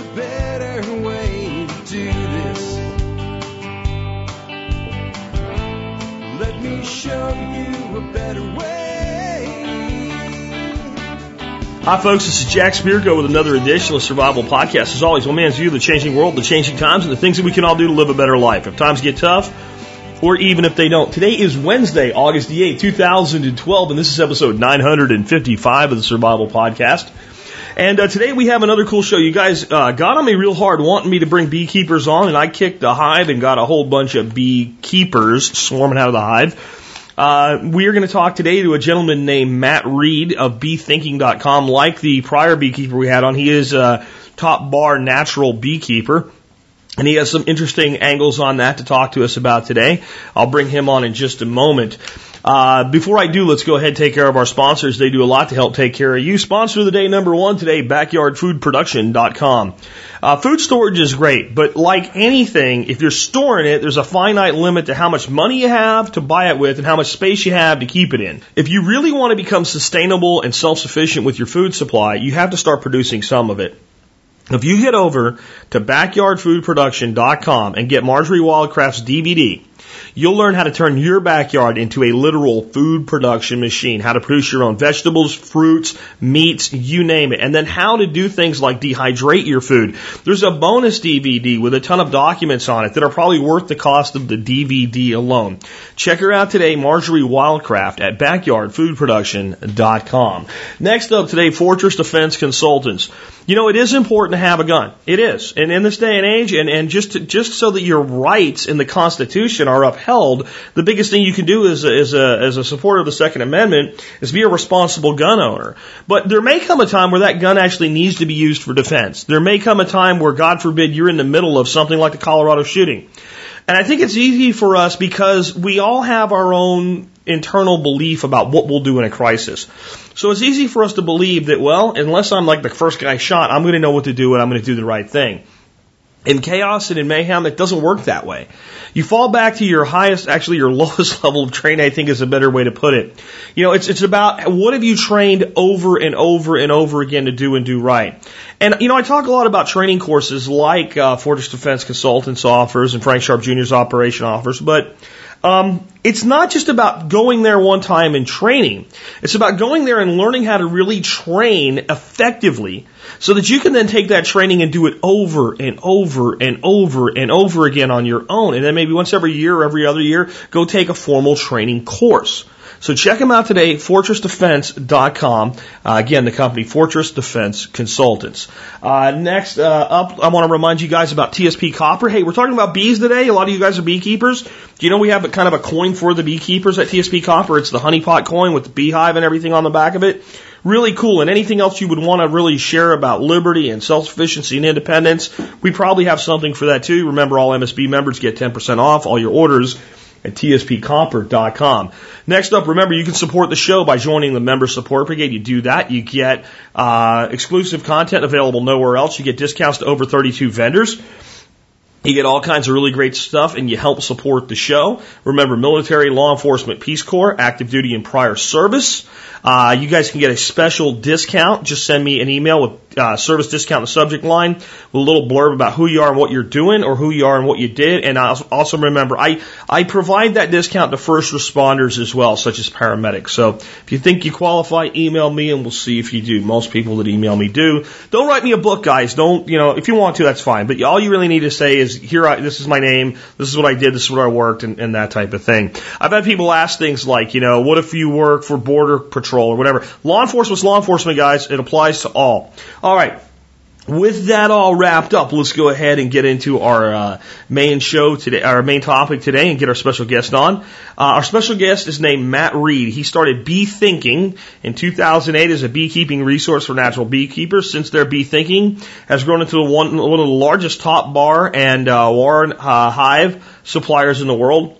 a better way to do this. Let me show you a better way. Hi, folks. This is Jack Spirko with another edition of Survival Podcast. As always, one man's view of the changing world, the changing times, and the things that we can all do to live a better life. If times get tough, or even if they don't. Today is Wednesday, August the 8th, 2012, and this is episode 955 of the Survival Podcast. And uh, today we have another cool show. You guys uh, got on me real hard wanting me to bring beekeepers on, and I kicked the hive and got a whole bunch of beekeepers swarming out of the hive. Uh, we are going to talk today to a gentleman named Matt Reed of beethinking.com. Like the prior beekeeper we had on, he is a top bar natural beekeeper. And he has some interesting angles on that to talk to us about today. I'll bring him on in just a moment. Uh, before I do, let's go ahead and take care of our sponsors. They do a lot to help take care of you. Sponsor of the day number one today, backyardfoodproduction.com. Uh, food storage is great, but like anything, if you're storing it, there's a finite limit to how much money you have to buy it with and how much space you have to keep it in. If you really want to become sustainable and self-sufficient with your food supply, you have to start producing some of it. If you head over to backyardfoodproduction.com and get Marjorie Wildcraft's DVD, you'll learn how to turn your backyard into a literal food production machine, how to produce your own vegetables, fruits, meats, you name it, and then how to do things like dehydrate your food. There's a bonus DVD with a ton of documents on it that are probably worth the cost of the DVD alone. Check her out today, Marjorie Wildcraft at backyardfoodproduction.com. Next up today, Fortress Defense Consultants. You know, it is important to have a gun. It is. And in this day and age, and, and just to, just so that your rights in the Constitution are upheld, the biggest thing you can do as a, as a, as a supporter of the Second Amendment is be a responsible gun owner. But there may come a time where that gun actually needs to be used for defense. There may come a time where, God forbid, you're in the middle of something like the Colorado shooting. And I think it's easy for us because we all have our own internal belief about what we'll do in a crisis. So it's easy for us to believe that, well, unless I'm like the first guy shot, I'm going to know what to do and I'm going to do the right thing. In chaos and in mayhem, it doesn't work that way. You fall back to your highest, actually your lowest level of training, I think is a better way to put it. You know, it's, it's about what have you trained over and over and over again to do and do right. And, you know, I talk a lot about training courses like uh, Fortress Defense Consultants offers and Frank Sharp Jr.'s operation offers, but um, it's not just about going there one time and training. It's about going there and learning how to really train effectively so that you can then take that training and do it over and over and over and over again on your own. And then maybe once every year or every other year, go take a formal training course. So check them out today, fortressdefense.com. Uh, again, the company Fortress Defense Consultants. Uh, next uh, up, I want to remind you guys about TSP Copper. Hey, we're talking about bees today. A lot of you guys are beekeepers. Do you know we have a kind of a coin for the beekeepers at TSP Copper? It's the honeypot coin with the beehive and everything on the back of it. Really cool. And anything else you would want to really share about liberty and self-sufficiency and independence, we probably have something for that too. Remember, all MSB members get 10% off all your orders at tspcopper.com. Next up, remember you can support the show by joining the Member Support Brigade. You do that, you get uh, exclusive content available nowhere else. You get discounts to over 32 vendors. You get all kinds of really great stuff and you help support the show. Remember, military, law enforcement, Peace Corps, active duty and prior service. Uh, you guys can get a special discount. Just send me an email with uh, service discount in the subject line with a little blurb about who you are and what you're doing or who you are and what you did. And also remember, I, I provide that discount to first responders as well, such as paramedics. So if you think you qualify, email me and we'll see if you do. Most people that email me do. Don't write me a book, guys. Don't, you know, if you want to, that's fine. But all you really need to say is, here, I, this is my name, this is what I did, this is what I worked, and, and that type of thing. I've had people ask things like, you know, what if you work for Border Patrol or whatever? Law enforcement's law enforcement, guys. It applies to all. All right. With that all wrapped up, let's go ahead and get into our uh, main show today, our main topic today, and get our special guest on. Uh, our special guest is named Matt Reed. He started Bee Thinking in 2008 as a beekeeping resource for natural beekeepers. Since their Bee Thinking has grown into one, one of the largest top bar and uh, Warren uh, hive suppliers in the world.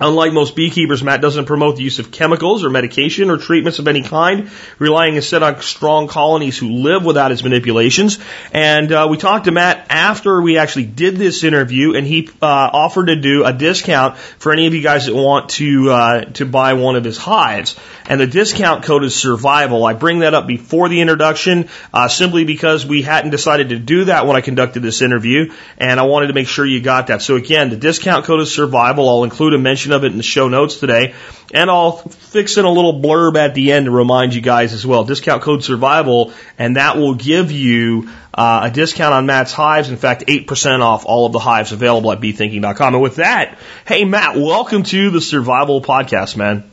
Unlike most beekeepers, Matt doesn't promote the use of chemicals or medication or treatments of any kind, relying instead on strong colonies who live without his manipulations. And uh, we talked to Matt after we actually did this interview, and he uh, offered to do a discount for any of you guys that want to uh, to buy one of his hives. And the discount code is survival. I bring that up before the introduction, uh, simply because we hadn't decided to do that when I conducted this interview, and I wanted to make sure you got that. So again, the discount code is survival. I'll include a mention of it in the show notes today. And I'll fix in a little blurb at the end to remind you guys as well. Discount code survival, and that will give you uh, a discount on Matt's hives. In fact, 8% off all of the hives available at beethinking.com. And with that, hey, Matt, welcome to the Survival Podcast, man.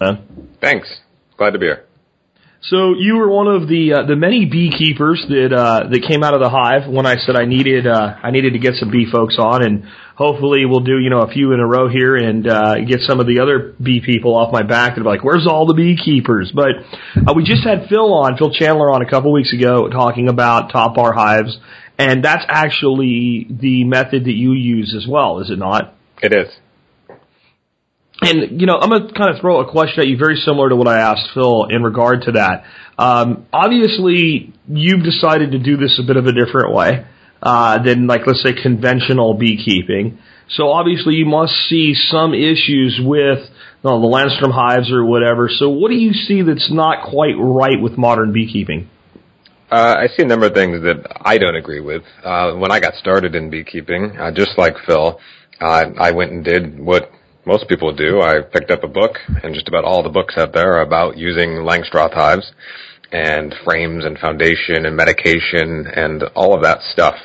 man. Thanks. Glad to be here. So you were one of the uh, the many beekeepers that uh, that came out of the hive when I said I needed uh, I needed to get some bee folks on, and hopefully we'll do you know a few in a row here and uh, get some of the other bee people off my back and be like, where's all the beekeepers? But uh, we just had Phil on, Phil Chandler on a couple weeks ago talking about top bar hives, and that's actually the method that you use as well, is it not? It is. And you know, I'm gonna kind of throw a question at you, very similar to what I asked Phil in regard to that. Um, obviously, you've decided to do this a bit of a different way uh, than, like, let's say, conventional beekeeping. So obviously, you must see some issues with know, the Langstroth hives or whatever. So, what do you see that's not quite right with modern beekeeping? Uh, I see a number of things that I don't agree with. Uh, when I got started in beekeeping, uh, just like Phil, uh, I went and did what most people do. I picked up a book, and just about all the books out there are about using Langstroth hives and frames and foundation and medication and all of that stuff.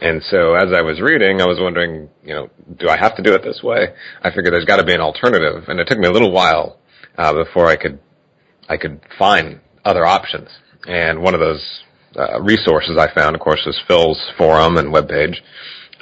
And so as I was reading, I was wondering, you know, do I have to do it this way? I figured there's got to be an alternative, and it took me a little while uh, before I could I could find other options. And one of those uh, resources I found, of course, was Phil's forum and webpage.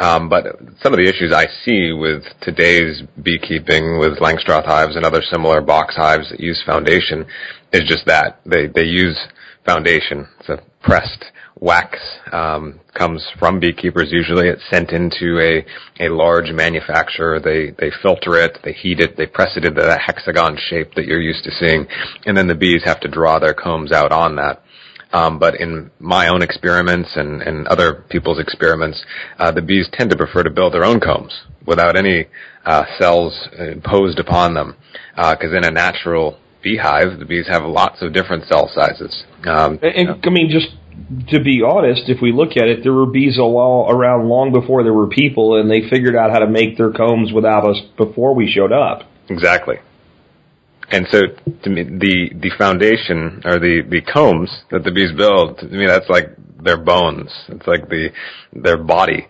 Um, but some of the issues I see with today's beekeeping with Langstroth hives and other similar box hives that use foundation is just that they they use foundation. It's a pressed wax um, comes from beekeepers. Usually, it's sent into a a large manufacturer. They they filter it, they heat it, they press it into that hexagon shape that you're used to seeing, and then the bees have to draw their combs out on that. Um, but in my own experiments and, and other people's experiments, uh, the bees tend to prefer to build their own combs without any uh, cells imposed upon them. Because uh, in a natural beehive, the bees have lots of different cell sizes. Um, and, and I mean, just to be honest, if we look at it, there were bees around long before there were people, and they figured out how to make their combs without us before we showed up. Exactly. And so, to me, the the foundation or the the combs that the bees build, to me, that's like their bones. It's like the their body,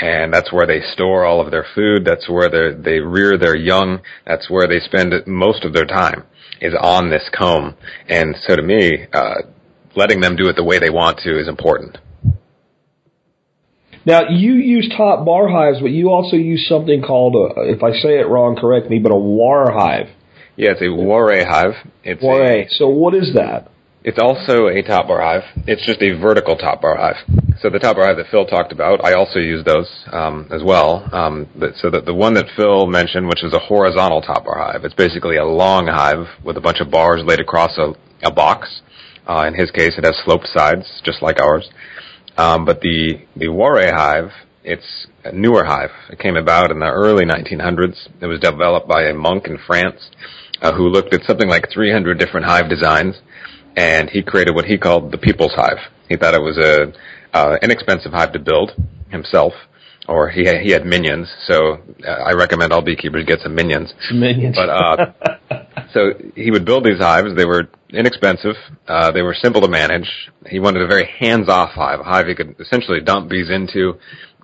and that's where they store all of their food. That's where they they rear their young. That's where they spend most of their time is on this comb. And so, to me, uh, letting them do it the way they want to is important. Now, you use top bar hives, but you also use something called, a, if I say it wrong, correct me, but a war hive. Yeah, it's a Warre hive. It's Warre. So what is that? It's also a top bar hive. It's just a vertical top bar hive. So the top bar hive that Phil talked about, I also use those um, as well. Um, but, so that the one that Phil mentioned, which is a horizontal top bar hive, it's basically a long hive with a bunch of bars laid across a, a box. Uh, in his case, it has sloped sides, just like ours. Um, but the the Warre hive, it's a newer hive. It came about in the early 1900s. It was developed by a monk in France uh, who looked at something like 300 different hive designs, and he created what he called the People's Hive. He thought it was a uh, inexpensive hive to build himself, or he had, he had minions. So uh, I recommend all beekeepers get some minions. Minions. But uh, so he would build these hives. They were inexpensive. Uh, they were simple to manage. He wanted a very hands-off hive, a hive he could essentially dump bees into,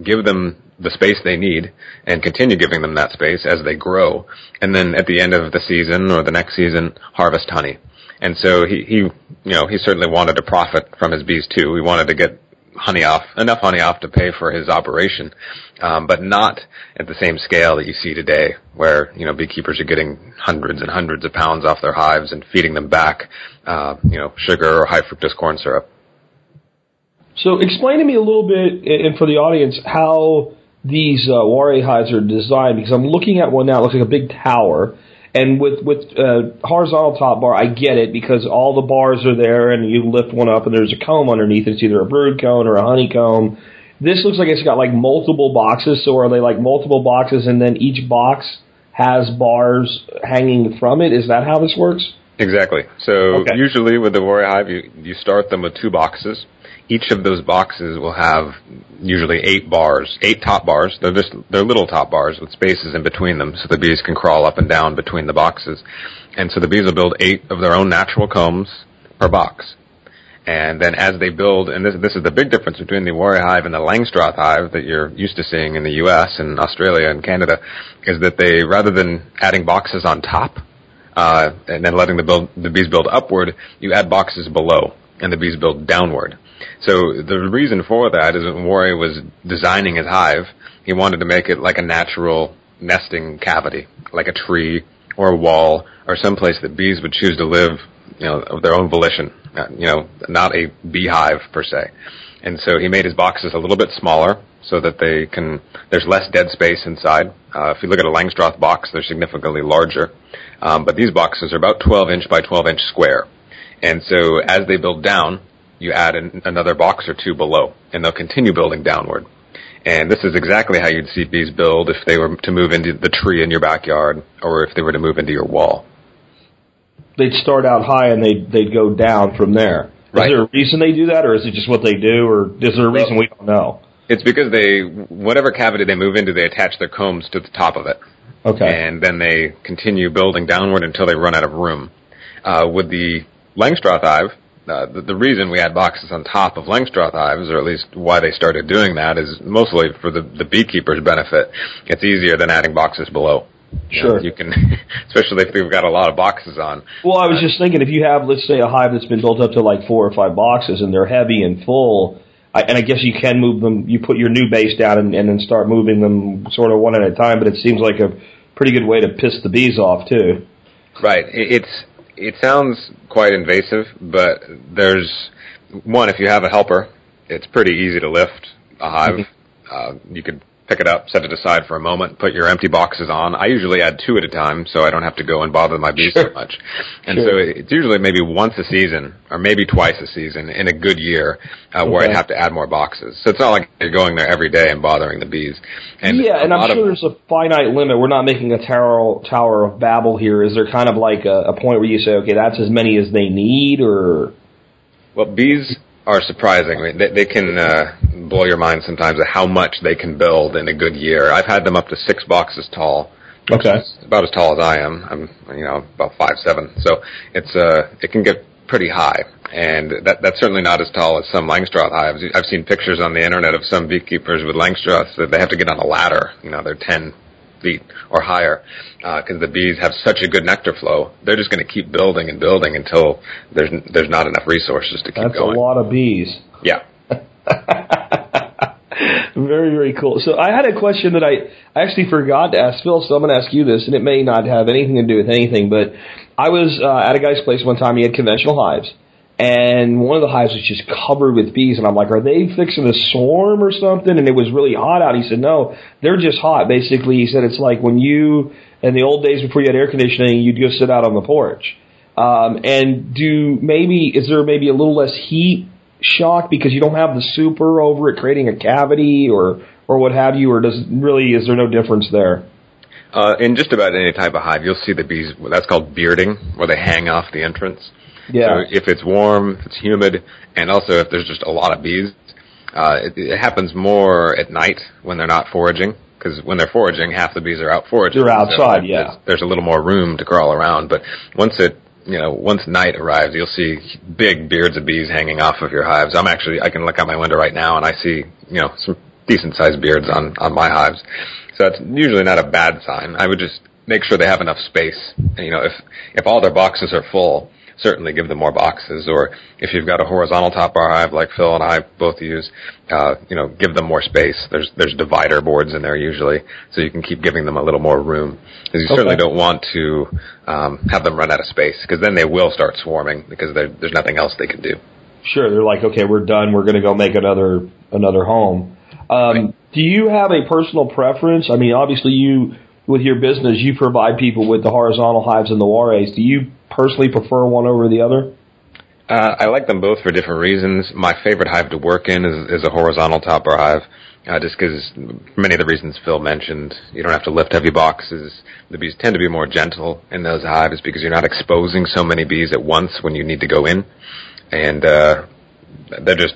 give them the space they need, and continue giving them that space as they grow. And then at the end of the season or the next season, harvest honey. And so he, he, you know, he certainly wanted to profit from his bees too. He wanted to get honey off, enough honey off to pay for his operation, um, but not at the same scale that you see today, where you know beekeepers are getting hundreds and hundreds of pounds off their hives and feeding them back, uh, you know, sugar or high fructose corn syrup. So explain to me a little bit, and for the audience, how these uh, Ware hives are designed because I'm looking at one now. It looks like a big tower. And with with uh, horizontal top bar, I get it because all the bars are there, and you lift one up, and there's a comb underneath. It's either a brood comb or a honeycomb. This looks like it's got like multiple boxes. So are they like multiple boxes, and then each box has bars hanging from it? Is that how this works? Exactly. So Okay. usually with the Warre hive, you, you start them with two boxes. Each of those boxes will have usually eight bars, eight top bars. They're just they're little top bars with spaces in between them, so the bees can crawl up and down between the boxes. And so the bees will build eight of their own natural combs per box. And then as they build, and this, this is the big difference between the Warre hive and the Langstroth hive that you're used to seeing in the U.S. and Australia and Canada, is that they, rather than adding boxes on top, uh, and then letting the, build, the bees build upward, you add boxes below, and the bees build downward. So the reason for that is Warre was designing his hive, he wanted to make it like a natural nesting cavity, like a tree or a wall or someplace that bees would choose to live, you know, of their own volition, you know, not a beehive per se. And so he made his boxes a little bit smaller so that they can, there's less dead space inside. Uh, if you look at a Langstroth box, they're significantly larger. Um, but these boxes are about 12 inch by 12 inch square. And so as they build down, you add an, another box or two below, and they'll continue building downward. And this is exactly how you'd see bees build if they were to move into the tree in your backyard, or if they were to move into your wall. They'd start out high and they'd they'd go down from there. Right. Is there a reason they do that, or is it just what they do, or is there a reason we don't know? It's because they, whatever cavity they move into, they attach their combs to the top of it. Okay. and then they continue building downward until they run out of room. Uh, with the Langstroth hive, Uh, the, the reason we had boxes on top of Langstroth hives, or at least why they started doing that, is mostly for the, the beekeeper's benefit. It's easier than adding boxes below. Sure. you can, especially if we've got a lot of boxes on. Well, I was just thinking if you have, let's say, a hive that's been built up to like four or five boxes and they're heavy and full, I, and I guess you can move them. You put your new base down and, and then start moving them sort of one at a time. But it seems like a pretty good way to piss the bees off too. Right. It, it's it sounds quite invasive, but there's one. If you have a helper, it's pretty easy to lift a hive. Uh, you could pick it up, set it aside for a moment, put your empty boxes on. I usually add two at a time, so I don't have to go and bother my bees so much. And Sure. so it's usually maybe once a season, or maybe twice a season in a good year, uh, where Okay. I'd have to add more boxes. So it's not like you're going there every day and bothering the bees. And yeah, and I'm sure of- there's a finite limit. We're not making a tower tower of Babel here. Is there kind of like a, a point where you say, okay, that's as many as they need, or Well, bees are surprising. They, they can uh, blow your mind sometimes at how much they can build in a good year. I've had them up to six boxes tall. Okay. about as tall as I am. I'm, you know, about five seven. So it's uh, it can get pretty high, and that that's certainly not as tall as some Langstroth hives. I've seen pictures on the internet of some beekeepers with Langstroths that they have to get on a ladder. You know, they're ten feet or higher because the bees have such a good nectar flow. They're just going to keep building and building until there's there's not enough resources to keep that's going. a lot of bees. Yeah. very, very cool. So I had a question that I, actually forgot to ask Phil, so I'm going to ask you this, and it may not have anything to do with anything, but I was uh, at a guy's place one time. He had conventional hives, and one of the hives was just covered with bees, and I'm like, are they fixing to swarm or something? And it was really hot out. He said, no, they're just hot. Basically, he said it's like when you, in the old days before you had air conditioning, you'd go sit out on the porch. Um, and do maybe, is there maybe a little less heat shock because you don't have the super over it creating a cavity or or what have you, or does really is there no difference there? Uh, in just about any type of hive, you'll see the bees. That's called bearding, where they hang off the entrance. Yeah. So if it's warm, if it's humid, and also if there's just a lot of bees, uh, it, it happens more at night when they're not foraging. Because when they're foraging, half the bees are out foraging. They're outside, So yeah. There's, there's a little more room to crawl around. But once it, you know, once night arrives, you'll see big beards of bees hanging off of your hives. I'm actually, I can look out my window right now and I see, you know, some decent sized beards on on my hives. So that's usually not a bad sign. I would just make sure they have enough space. And, you know, if if all their boxes are full, certainly give them more boxes. Or if you've got a horizontal top bar hive like Phil and I both use, uh, you know, give them more space. There's there's divider boards in there usually, so you can keep giving them a little more room. Because you certainly don't want to um, have them run out of space, because then they will start swarming because there's nothing else they can do. Sure, they're like, okay, we're done. We're going to go make another another home. Um, do you have a personal preference? I mean, obviously, you with your business, you provide people with the horizontal hives and the Warres. Do you personally prefer one over the other? Uh, I like them both for different reasons. My favorite hive to work in is, is a horizontal top bar hive, uh, just because many of the reasons Phil mentioned. You don't have to lift heavy boxes. The bees tend to be more gentle in those hives because you're not exposing so many bees at once when you need to go in, and uh, they're just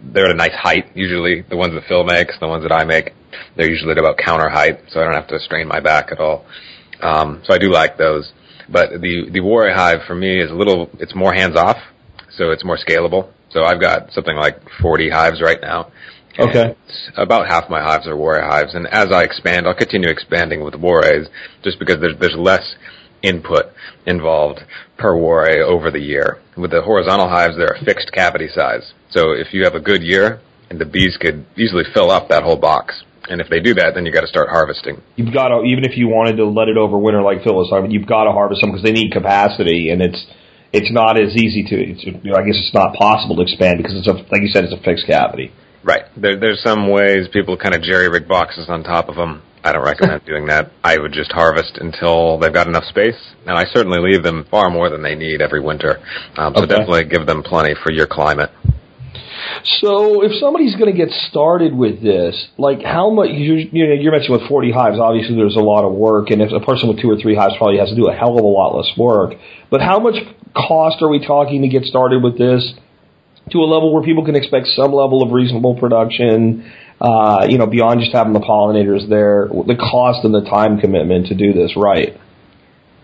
they're at a nice height. Usually, the ones that Phil makes, the ones that I make, they're usually at about counter height, so I don't have to strain my back at all. Um, so I do like those. But the the Warre hive for me is a little. It's more hands off, so it's more scalable. So I've got something like 40 hives right now. Okay. About half my hives are Warre hives, and as I expand, I'll continue expanding with Warres, just because there's there's less input involved per Warre over the year. With the horizontal hives, they're a fixed cavity size. So if you have a good year, and the bees could easily fill up that whole box. And if they do that, then you got to start harvesting. You've got to, even if you wanted to let it overwinter like Phyllis, was talking, you've got to harvest them because they need capacity, and it's it's not as easy to. It's, you know, I guess it's not possible to expand because it's a like you said, it's a fixed cavity. Right. There, there's some ways people kind of jerry rig boxes on top of them. I don't recommend doing that. I would just harvest until they've got enough space, and I certainly leave them far more than they need every winter. Um, so Okay. definitely give them plenty for your climate. So if somebody's going to get started with this, like how much you, you know you're mentioning with 40 hives, obviously there's a lot of work, and if a person with two or three hives probably has to do a hell of a lot less work. But how much cost are we talking to get started with this? To a level where people can expect some level of reasonable production, uh, you know, beyond just having the pollinators there, the cost and the time commitment to do this right.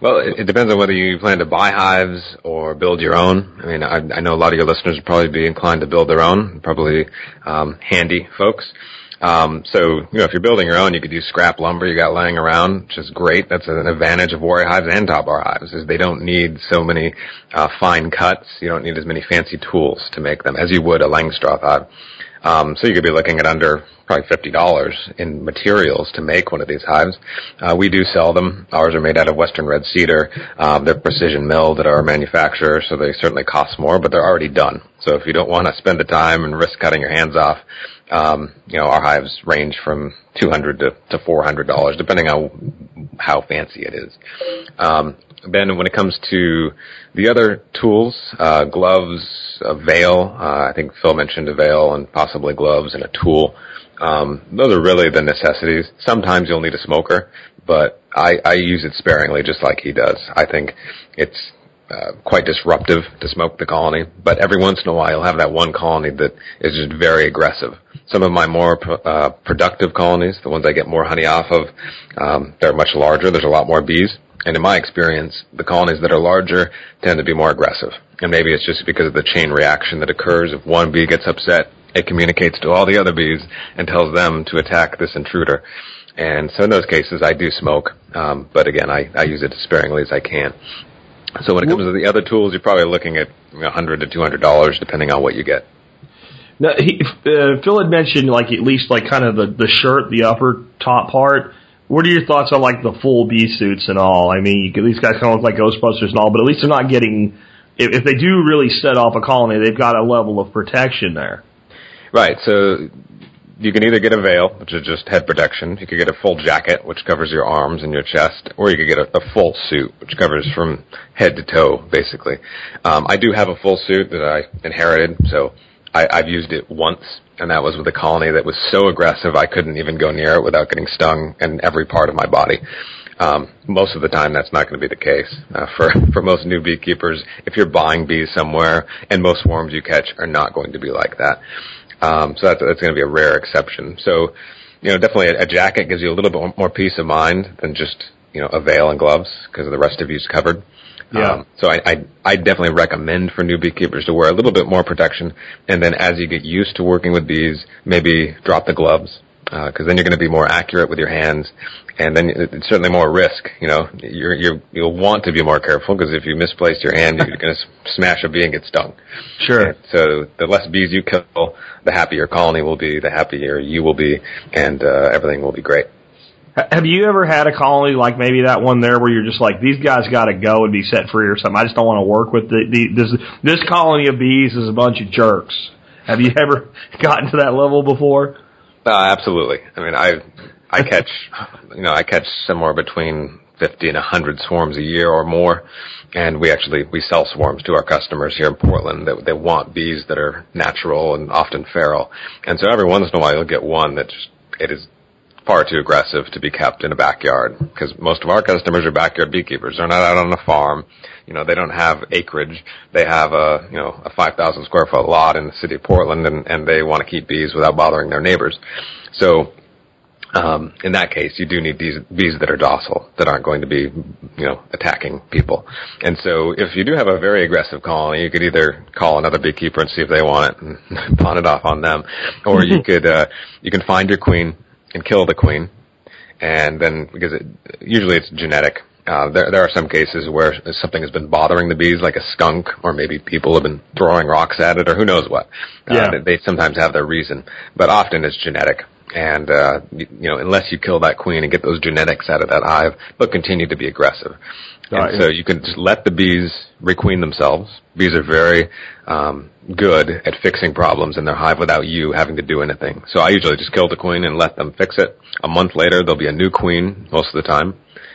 Well, it, depends on whether you plan to buy hives or build your own. I mean, I, I know a lot of your listeners would probably be inclined to build their own, probably um, handy folks. Um, so, you know, if you're building your own, you could use scrap lumber you got laying around, which is great. That's an advantage of Warre hives and top bar hives, is they don't need so many uh, fine cuts. You don't need as many fancy tools to make them as you would a Langstroth hive. Um, so you could be looking at under probably fifty dollars in materials to make one of these hives. Uh, we do sell them. Ours are made out of Western red cedar. Um, they're precision milled at our manufacturer, so they certainly cost more, but they're already done. So if you don't want to spend the time and risk cutting your hands off, um, you know our hives range from two hundred to, to four hundred dollars, depending on how fancy it is. Um, Ben, when it comes to the other tools, uh, gloves, a veil, uh, I think Phil mentioned a veil and possibly gloves and a tool. Um, those are really the necessities. Sometimes you'll need a smoker, but I, I use it sparingly, just like he does. I think it's uh, quite disruptive to smoke the colony, but every once in a while you'll have that one colony that is just very aggressive. Some of my more uh, productive colonies, the ones I get more honey off of, um, they're much larger. There's a lot more bees. And in my experience, the colonies that are larger tend to be more aggressive. And maybe it's just because of the chain reaction that occurs. If one bee gets upset, it communicates to all the other bees and tells them to attack this intruder. And so in those cases, I do smoke. Um, but again, I, I use it as sparingly as I can. So when it comes to the other tools, you're probably looking at you know, 100 to 200 dollars, depending on what you get. Now, he, uh, Phil had mentioned like at least like kind of the the shirt, the upper top part. What are your thoughts on like the full bee suits and all? I mean, you these guys kind of look like Ghostbusters and all, but at least they're not getting. If, if they do really set off a colony, they've got a level of protection there. Right. So you can either get a veil, which is just head protection. You could get a full jacket, which covers your arms and your chest, or you could get a, a full suit, which covers from head to toe, basically. Um, I do have a full suit that I inherited, so I, I've used it once, and that was with a colony that was so aggressive I couldn't even go near it without getting stung in every part of my body. Um, most of the time, that's not going to be the case uh, for for most new beekeepers. If you're buying bees somewhere, and most swarms you catch are not going to be like that. Um, so that's, that's going to be a rare exception. So, you know, definitely a, a jacket gives you a little bit more peace of mind than just, you know, a veil and gloves because the rest of you's covered. Yeah. Um, so I, I, I definitely recommend for new beekeepers to wear a little bit more protection. And then as you get used to working with bees, maybe drop the gloves. Uh, cause then you're going to be more accurate with your hands. And then it's certainly more risk, you know, you're, you're, you'll want to be more careful because if you misplace your hand, you're going to smash a bee and get stung. Sure. So the less bees you kill, the happier colony will be, the happier you will be, and uh, everything will be great. Ha- Have you ever had a colony like maybe that one there where you're just like these guys got to go and be set free or something? I just don't want to work with the, the this this colony of bees is a bunch of jerks. Have you ever gotten to that level before? Uh, absolutely. I mean, I I catch you know I catch somewhere between 50 and 100 swarms a year or more, and we actually we sell swarms to our customers here in Portland that they want bees that are natural and often feral, and so every once in a while you'll get one that just it is far too aggressive to be kept in a backyard because most of our customers are backyard beekeepers. They're not out on a farm. You know, they don't have acreage. They have a, you know, a 5,000 square foot lot in the city of Portland and, and they want to keep bees without bothering their neighbors. So, um, in that case, you do need bees, bees that are docile, that aren't going to be, you know, attacking people. And so, if you do have a very aggressive colony, you could either call another beekeeper and see if they want it and pawn it off on them, or you could, uh, you can find your queen, and kill the queen. And then, because it, usually it's genetic, uh, there, there are some cases where something has been bothering the bees, like a skunk, or maybe people have been throwing rocks at it, or who knows what. Uh, Yeah. they, they sometimes have their reason, but often it's genetic. And uh, you, you know, unless you kill that queen and get those genetics out of that hive, they'll continue to be aggressive. And so you can just let the bees requeen themselves. Bees are very um, good at fixing problems in their hive without you having to do anything. So I usually just kill the queen and let them fix it. A month later, there'll be a new queen most of the time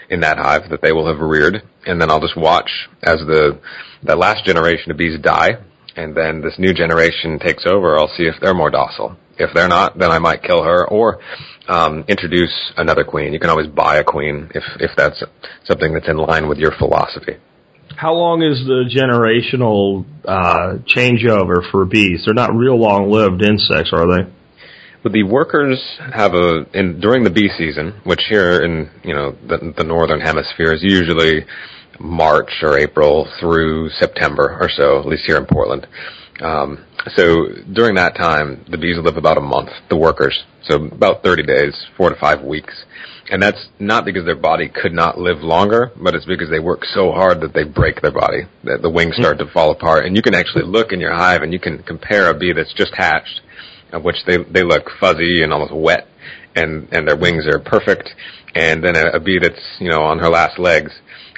in that hive that they will have reared, and then I'll just watch as the that last generation of bees die, and then this new generation takes over. I'll see if they're more docile. If they're not, then I might kill her or um, introduce another queen. You can always buy a queen if if that's something that's in line with your philosophy. How long is the generational uh, changeover for bees? They're not real long-lived insects, are they? But the workers have a in during the bee season, which here in you know the, the northern hemisphere is usually March or April through September or so, at least here in Portland. Um, so during that time, the bees live about a month. The workers, so about 30 days, four to five weeks, and that's not because their body could not live longer, but it's because they work so hard that they break their body. That the wings start to fall apart, and you can actually look in your hive and you can compare a bee that's just hatched of which they they look fuzzy and almost wet, and and their wings are perfect. And then a, a bee that's you know on her last legs,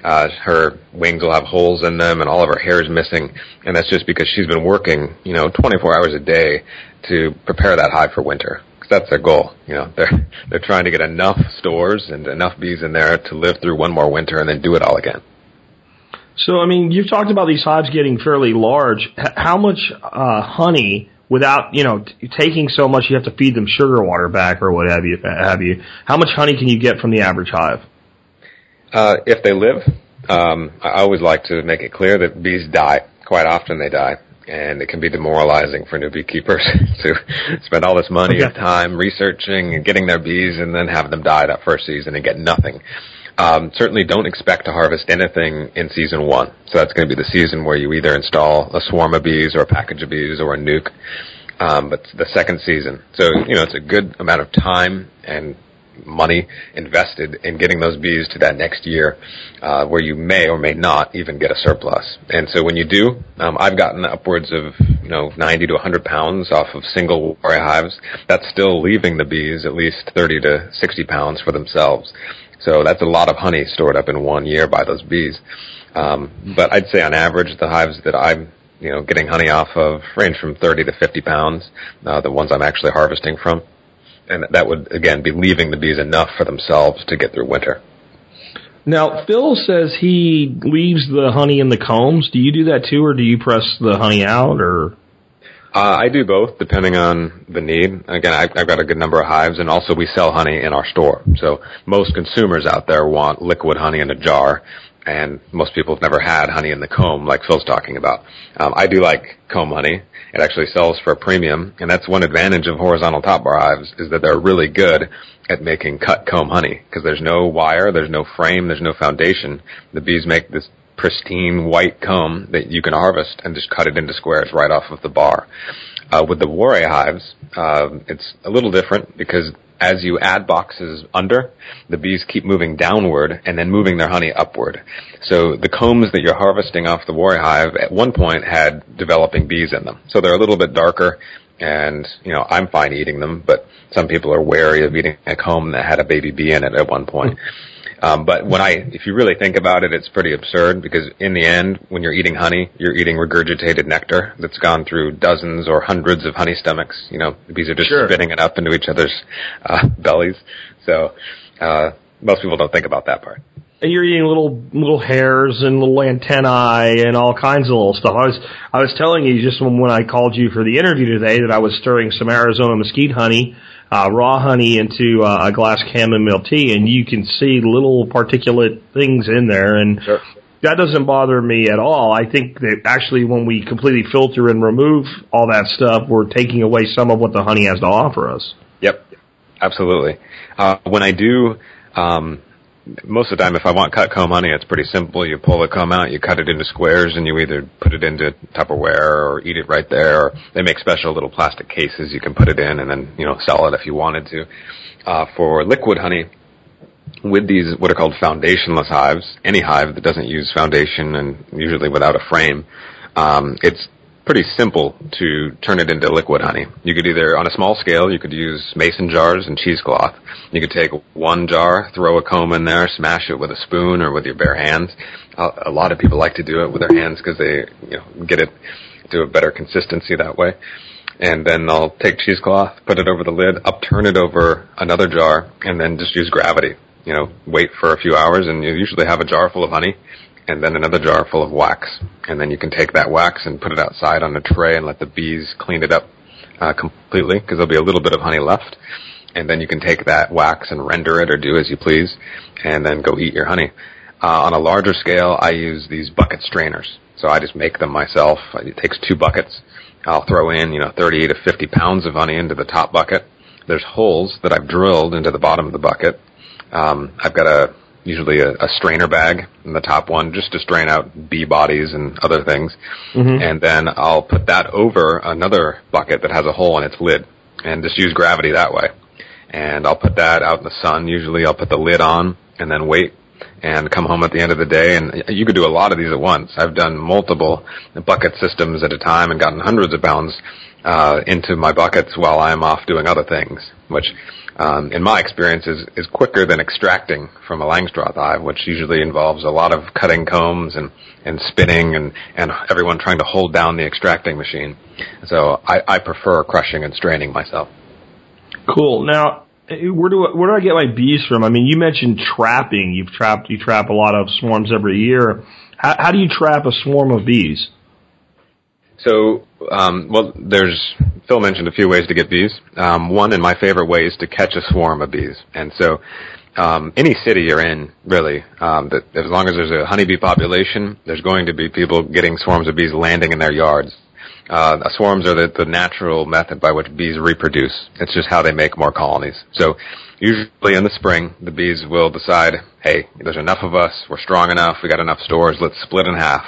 uh, her wings will have holes in them, and all of her hair is missing, and that's just because she's been working you know 24 hours a day to prepare that hive for winter. 'Cause that's their goal. You know, they're they're trying to get enough stores and enough bees in there to live through one more winter and then do it all again. So, I mean, you've talked about these hives getting fairly large. H- how much uh, honey, without you know t- taking so much, you have to feed them sugar water back or what have you? Have you? How much honey can you get from the average hive? Uh, if they live, um, I always like to make it clear that bees die. Quite often they die. And it can be demoralizing for new beekeepers to spend all this money Okay. and time researching and getting their bees and then have them die that first season and get nothing. Um, certainly don't expect to harvest anything in season one. So that's going to be the season where you either install a swarm of bees or a package of bees or a nuc. Um, but the second season. So, you know, it's a good amount of time and money invested in getting those bees to that next year, uh, where you may or may not even get a surplus. And so when you do, um, I've gotten upwards of you know 90 to 100 pounds off of single hives. That's still leaving the bees at least 30 to 60 pounds for themselves. So that's a lot of honey stored up in one year by those bees. Um, but I'd say on average, the hives that I'm you know getting honey off of range from 30 to 50 pounds. Uh, the ones I'm actually harvesting from and that would again be leaving the bees enough for themselves to get through winter. Now, Phil says he leaves the honey in the combs. Do you do that too, or do you press the honey out, or? Uh, I do both, depending on the need. Again, I, I've got a good number of hives, and also we sell honey in our store. So most consumers out there want liquid honey in a jar, and most people have never had honey in the comb, like Phil's talking about. Um, I do like comb honey. It actually sells for a premium, and that's one advantage of horizontal top bar hives is that they're really good at making cut comb honey because there's no wire, there's no frame, there's no foundation. The bees make this pristine white comb that you can harvest and just cut it into squares right off of the bar. Uh, with the Warre hives, uh, it's a little different because as you add boxes under, the bees keep moving downward and then moving their honey upward. So the combs that you're harvesting off the Warre hive at one point had developing bees in them. So they're a little bit darker and, you know, I'm fine eating them, but some people are wary of eating a comb that had a baby bee in it at one point. Um, but when I, if you really think about it, it's pretty absurd because in the end, when you're eating honey, you're eating regurgitated nectar that's gone through dozens or hundreds of honey stomachs. You know, the bees are just Sure. spitting it up into each other's uh, bellies. So uh, most people don't think about that part. And you're eating little little hairs and little antennae and all kinds of little stuff. I was I was telling you just when, when I called you for the interview today that I was stirring some Arizona mesquite honey, uh, raw honey into uh, a glass chamomile tea, and you can see little particulate things in there, and Sure. that doesn't bother me at all. I think that actually when we completely filter and remove all that stuff, we're taking away some of what the honey has to offer us. Yep, absolutely. Uh, when I do, um, most of the time, if I want cut comb honey, it's pretty simple. You pull the comb out, you cut it into squares, and you either put it into Tupperware or eat it right there. Or they make special little plastic cases you can put it in, and then you know sell it if you wanted to. Uh, for liquid honey, with these what are called foundationless hives, any hive that doesn't use foundation and usually without a frame, um, it's pretty simple to turn it into liquid honey. You could either, on a small scale, you could use mason jars and cheesecloth. You could take one jar, throw a comb in there, smash it with a spoon or with your bare hands. A lot of people like to do it with their hands because they, you know, get it to a better consistency that way. And then I'll take cheesecloth, put it over the lid, upturn it over another jar, and then just use gravity. You know, wait for a few hours, and you usually have a jar full of honey and then another jar full of wax. And then you can take that wax and put it outside on a tray and let the bees clean it up uh, completely because there'll be a little bit of honey left. And then you can take that wax and render it or do as you please and then go eat your honey. Uh, on a larger scale, I use these bucket strainers. So I just make them myself. It takes two buckets. I'll throw in, you know, 30 to 50 pounds of honey into the top bucket. There's holes that I've drilled into the bottom of the bucket. Um, I've got a usually a, a strainer bag in the top one just to strain out bee bodies and other things. And then I'll put that over another bucket that has a hole in its lid and just use gravity that way. And I'll put that out in the sun. Usually I'll put the lid on and then wait and come home at the end of the day. And you could do a lot of these at once. I've done multiple bucket systems at a time and gotten hundreds of pounds uh, into my buckets while I'm off doing other things, which um, in my experience is, is quicker than extracting from a Langstroth hive, which usually involves a lot of cutting combs and, and spinning and, and everyone trying to hold down the extracting machine. So I, I prefer crushing and straining myself. Cool. Now, eh, where do I, where do I get my bees from? I mean, you mentioned trapping. You've trapped you trap a lot of swarms every year. How, how do you trap a swarm of bees? So, um, well, there's Phil mentioned a few ways to get bees. Um, one, and my favorite way, is to catch a swarm of bees. And so, um, any city you're in, really, um, that as long as there's a honeybee population, there's going to be people getting swarms of bees landing in their yards. Uh, swarms are the, the natural method by which bees reproduce. It's just how they make more colonies. So, usually in the spring, the bees will decide, hey, there's enough of us, we're strong enough, we got enough stores, let's split in half.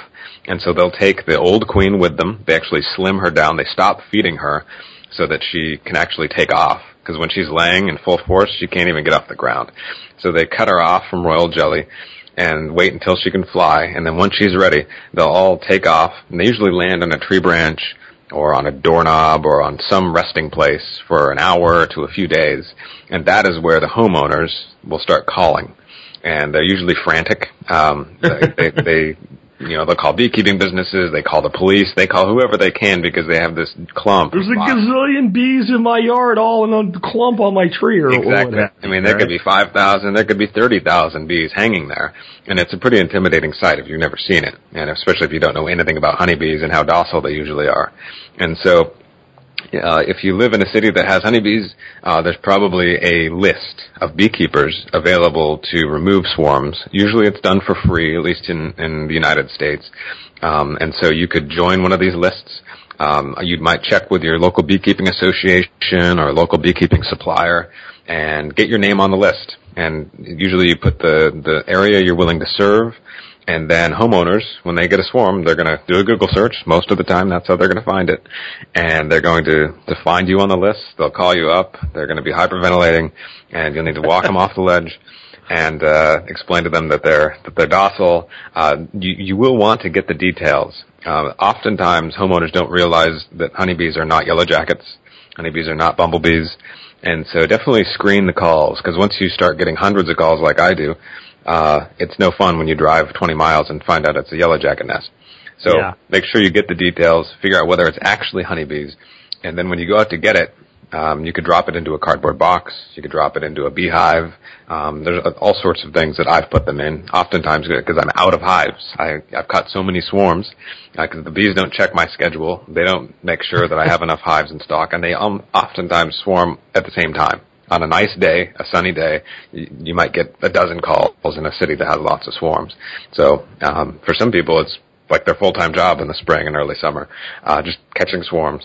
And so they'll take the old queen with them. They actually slim her down. They stop feeding her so that she can actually take off. Because when she's laying in full force, she can't even get off the ground. So they cut her off from royal jelly and wait until she can fly. And then once she's ready, they'll all take off. And they usually land on a tree branch or on a doorknob or on some resting place for an hour to a few days. And that is where the homeowners will start calling. And they're usually frantic. Um, they, they, they you know, they'll call beekeeping businesses, they call the police, they call whoever they can because they have this clump. There's a gazillion bees in my yard, all in a clump on my tree. Or Exactly. I mean, there could be 5,000, there could be 30,000 bees hanging there. And it's a pretty intimidating sight if you've never seen it. And especially if you don't know anything about honeybees and how docile they usually are. And so, uh, if you live in a city that has honeybees, uh, there's probably a list of beekeepers available to remove swarms. Usually it's done for free, at least in, in the United States. Um, and so you could join one of these lists. Um, you might check with your local beekeeping association or local beekeeping supplier and get your name on the list. And usually you put the, the area you're willing to serve and then homeowners, when they get a swarm, they're going to do a Google search. Most of the time, that's how they're going to find it. And they're going to, to find you on the list. They'll call you up. They're going to be hyperventilating and you'll need to walk them off the ledge and, uh, explain to them that they're, that they're docile. Uh, you, you will want to get the details. Uh, oftentimes homeowners don't realize that honeybees are not yellow jackets. Honeybees are not bumblebees. And so definitely screen the calls because once you start getting hundreds of calls like I do, uh, it's no fun when you drive 20 miles and find out it's a yellow jacket nest. So Yeah. make sure you get the details, figure out whether it's actually honeybees, and then when you go out to get it, um, you could drop it into a cardboard box. You could drop it into a beehive. Um, there's all sorts of things that I've put them in. Oftentimes, because I'm out of hives, I, I've caught so many swarms because the bees don't check my schedule. They don't make sure that I have enough hives in stock, and they um, oftentimes swarm at the same time. On a nice day, a sunny day, you, you might get a dozen calls in a city that has lots of swarms. So um, for some people, it's like their full-time job in the spring and early summer, uh, just catching swarms.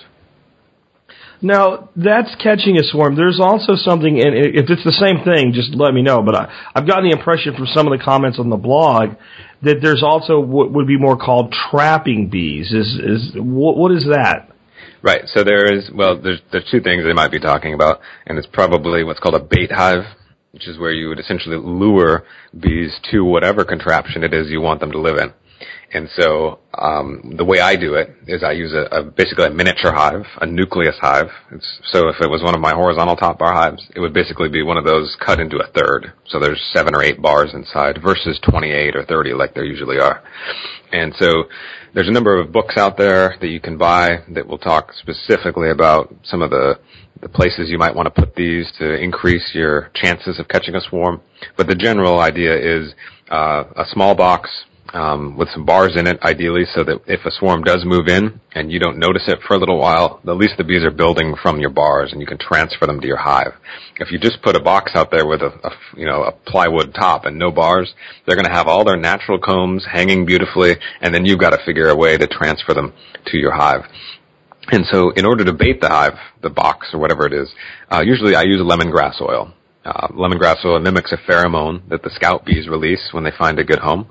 Now that's catching a swarm. There's also something, and if it's the same thing, just let me know. But I, I've gotten the impression from some of the comments on the blog that there's also what would be more called trapping bees. Is is what, what is that? Right. So there is well, there's there's two things they might be talking about, and it's probably what's called a bait hive, which is where you would essentially lure bees to whatever contraption it is you want them to live in. And so um, the way I do it is I use a, a basically a miniature hive, a nucleus hive. It's, so if it was one of my horizontal top bar hives, it would basically be one of those cut into a third. So there's seven or eight bars inside versus 28 or 30 like there usually are. And so there's a number of books out there that you can buy that will talk specifically about some of the the places you might want to put these to increase your chances of catching a swarm. But the general idea is uh, a small box um, with some bars in it, ideally, so that if a swarm does move in and you don't notice it for a little while, at least the bees are building from your bars and you can transfer them to your hive. If you just put a box out there with a, a you know a plywood top and no bars, they're going to have all their natural combs hanging beautifully, and then you've got to figure a way to transfer them to your hive. And so, in order to bait the hive, the box or whatever it is, uh, usually I use lemongrass oil. Uh, lemongrass oil mimics a pheromone that the scout bees release when they find a good home.